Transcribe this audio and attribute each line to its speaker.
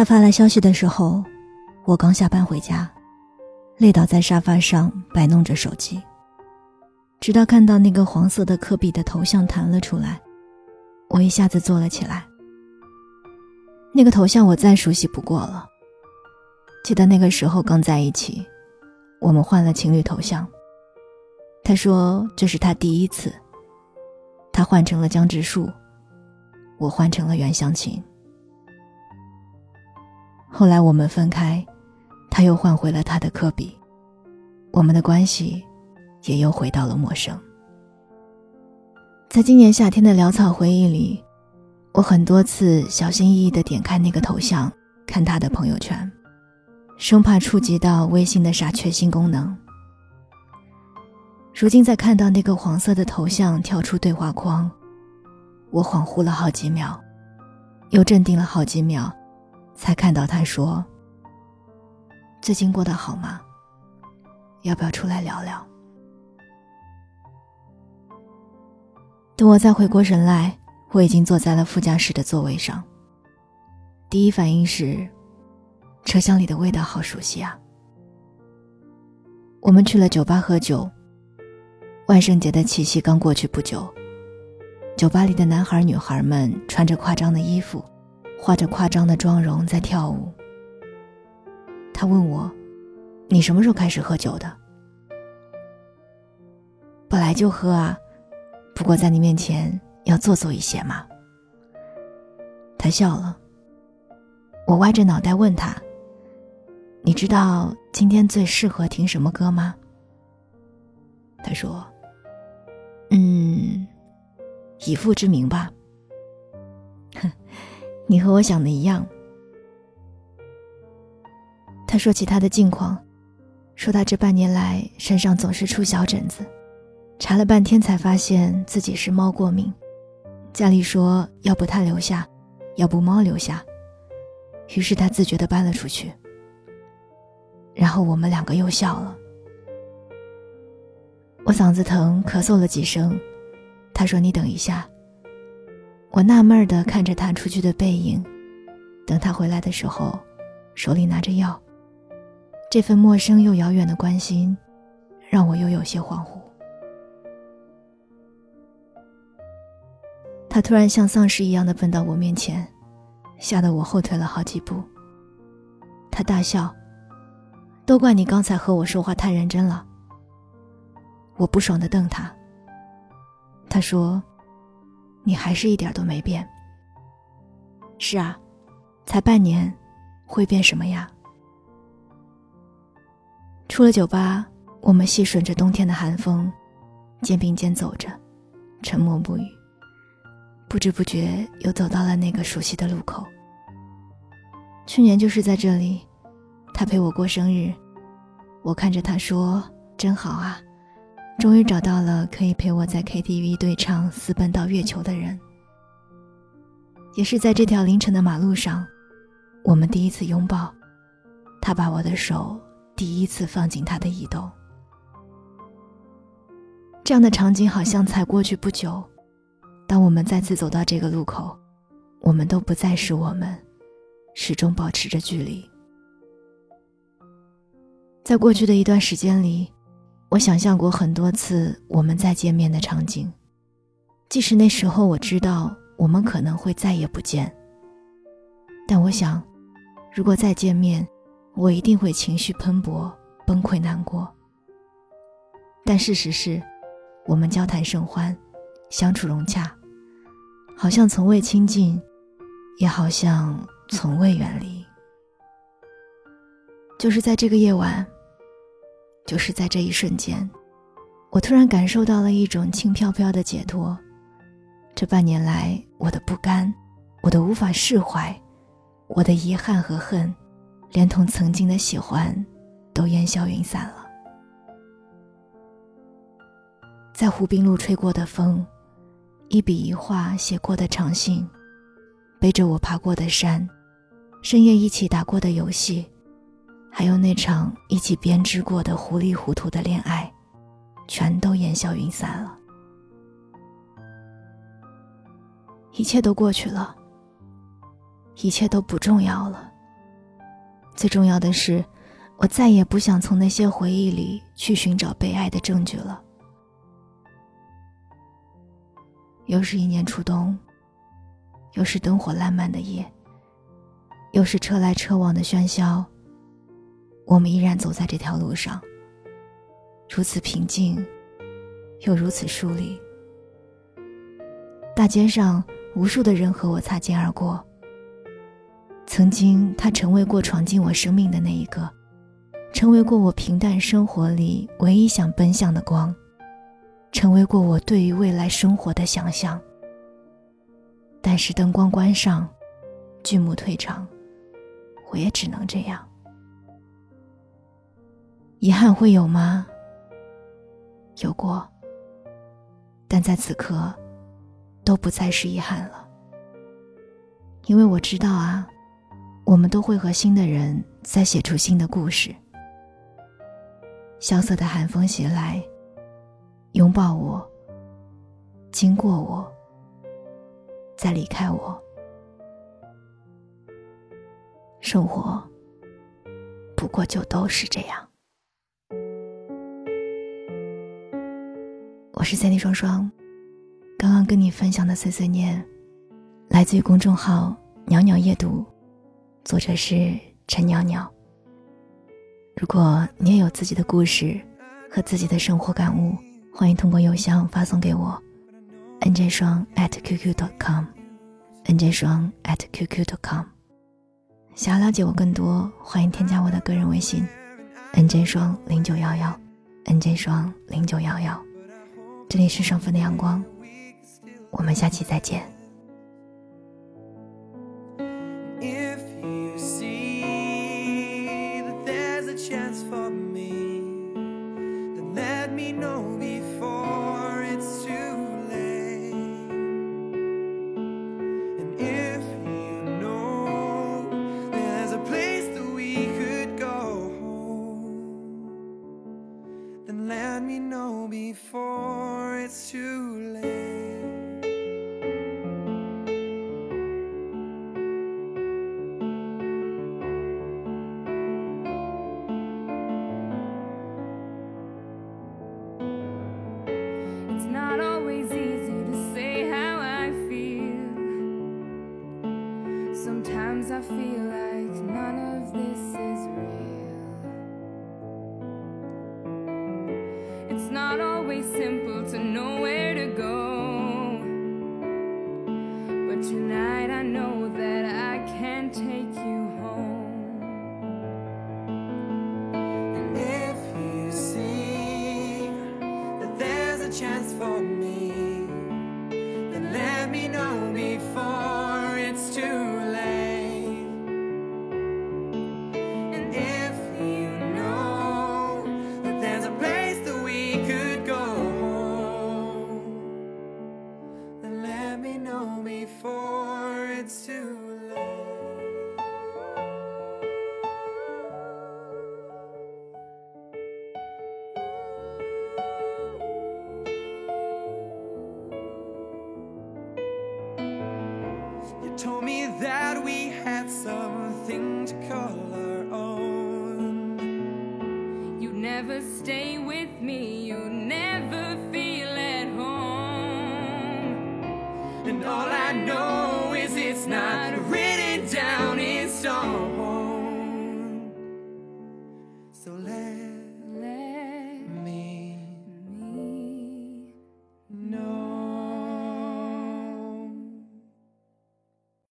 Speaker 1: 他发来消息的时候，我刚下班回家，累倒在沙发上摆弄着手机。直到看到那个黄色的科比的头像弹了出来，我一下子坐了起来。那个头像我再熟悉不过了。记得那个时候刚在一起，我们换了情侣头像。他说这是他第一次。他换成了江直树，我换成了袁湘琴。后来我们分开，他又换回了他的科比，我们的关系。也又回到了陌生。在今年夏天的潦草回忆里，我很多次小心翼翼地点开那个头像，看他的朋友圈，生怕触及到微信的傻缺新功能。如今在看到那个黄色的头像跳出对话框，我恍惚了好几秒，又镇定了好几秒，才看到他说：“最近过得好吗？要不要出来聊聊？”等我再回过神来，我已经坐在了副驾驶的座位上。第一反应是，车厢里的味道好熟悉啊。我们去了酒吧喝酒。万圣节的气息刚过去不久，酒吧里的男孩女孩们穿着夸张的衣服，化着夸张的妆容在跳舞。他问我：“你什么时候开始喝酒的？”本来就喝啊。不过在你面前要做作一些嘛。他笑了。我歪着脑袋问他：“你知道今天最适合听什么歌吗？”他说：“嗯，以父之名吧。”你和我想的一样。他说起他的近况，说他这半年来身上总是出小疹子。查了半天才发现自己是猫过敏，家里说要不他留下，要不猫留下，于是他自觉地搬了出去。然后我们两个又笑了。我嗓子疼，咳嗽了几声，他说：“你等一下。”我纳闷地看着他出去的背影，等他回来的时候，手里拿着药。这份陌生又遥远的关心，让我又有些恍惚。他突然像丧尸一样的奔到我面前，吓得我后退了好几步。他大笑：“都怪你刚才和我说话太认真了。”我不爽的瞪他。他说：“你还是一点都没变。”是啊，才半年，会变什么呀？出了酒吧，我们细顺着冬天的寒风，肩并肩走着，沉默不语。不知不觉又走到了那个熟悉的路口。去年就是在这里，他陪我过生日，我看着他说：“真好啊，终于找到了可以陪我在 KTV 对唱《私奔到月球》的人。”也是在这条凌晨的马路上，我们第一次拥抱，他把我的手第一次放进他的衣兜。这样的场景好像才过去不久。当我们再次走到这个路口，我们都不再是我们，始终保持着距离。在过去的一段时间里，我想象过很多次我们再见面的场景，即使那时候我知道我们可能会再也不见。但我想，如果再见面，我一定会情绪喷薄、崩溃难过。但事实是，我们交谈甚欢，相处融洽。好像从未亲近，也好像从未远离。就是在这个夜晚，就是在这一瞬间，我突然感受到了一种轻飘飘的解脱。这半年来，我的不甘，我的无法释怀，我的遗憾和恨，连同曾经的喜欢，都烟消云散了。在湖滨路吹过的风。一笔一画写过的长信，背着我爬过的山，深夜一起打过的游戏，还有那场一起编织过的糊里糊涂的恋爱，全都烟消云散了。一切都过去了，一切都不重要了。最重要的是，我再也不想从那些回忆里去寻找被爱的证据了。又是一年初冬，又是灯火烂漫的夜，又是车来车往的喧嚣。我们依然走在这条路上，如此平静，又如此疏离。大街上，无数的人和我擦肩而过。曾经，他成为过闯进我生命的那一个，成为过我平淡生活里唯一想奔向的光，成为过我对于未来生活的想象。但是灯光关上，剧目退场，我也只能这样。遗憾会有吗？有过，但在此刻。都不再是遗憾了，因为我知道啊，我们都会和新的人再写出新的故事。萧瑟的寒风袭来，拥抱我，经过我，再离开我。生活不过就都是这样。我是三 D 双双。刚刚跟你分享的碎碎念，来自于公众号“袅袅夜读”，作者是陈袅袅。如果你也有自己的故事和自己的生活感悟，欢迎通过邮箱发送给我，nj 双 @qq.com，nj 双 @qq.com。想要了解我更多，欢迎添加我的个人微信，nj 双零九幺幺，nj 双零九幺幺。这里是上分的阳光。我们下期再见。Not always simple to know where to go. Told me that we had something to call our own. You never stay with me, You'd never feel at home. And all I know is it's not written down in stone.